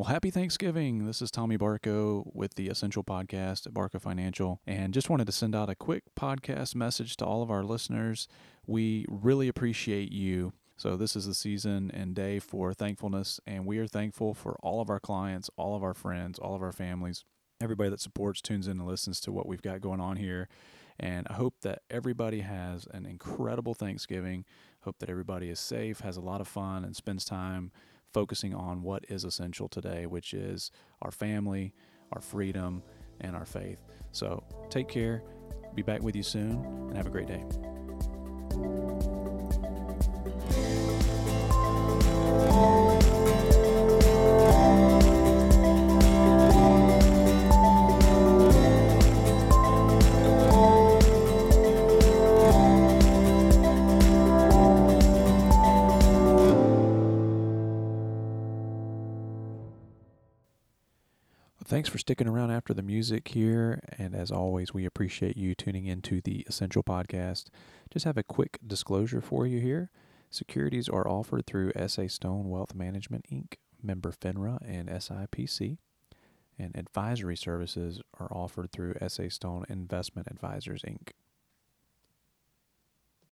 Well, happy Thanksgiving. This is Tommy Barco with the Essential Podcast at Barco Financial. And just wanted to send out a quick podcast message to all of our listeners. We really appreciate you. So, this is the season and day for thankfulness. And we are thankful for all of our clients, all of our friends, all of our families, everybody that supports, tunes in, and listens to what we've got going on here. And I hope that everybody has an incredible Thanksgiving. Hope that everybody is safe, has a lot of fun, and spends time focusing on what is essential today, which is our family, our freedom, and our faith. So take care. Be back with you soon, and have a great day. Thanks for sticking around after the music here. And as always, we appreciate you tuning into the Essential Podcast. Just have a quick disclosure for you here. Securities are offered through SA Stone Wealth Management, Inc., member FINRA and SIPC. And advisory services are offered through SA Stone Investment Advisors, Inc.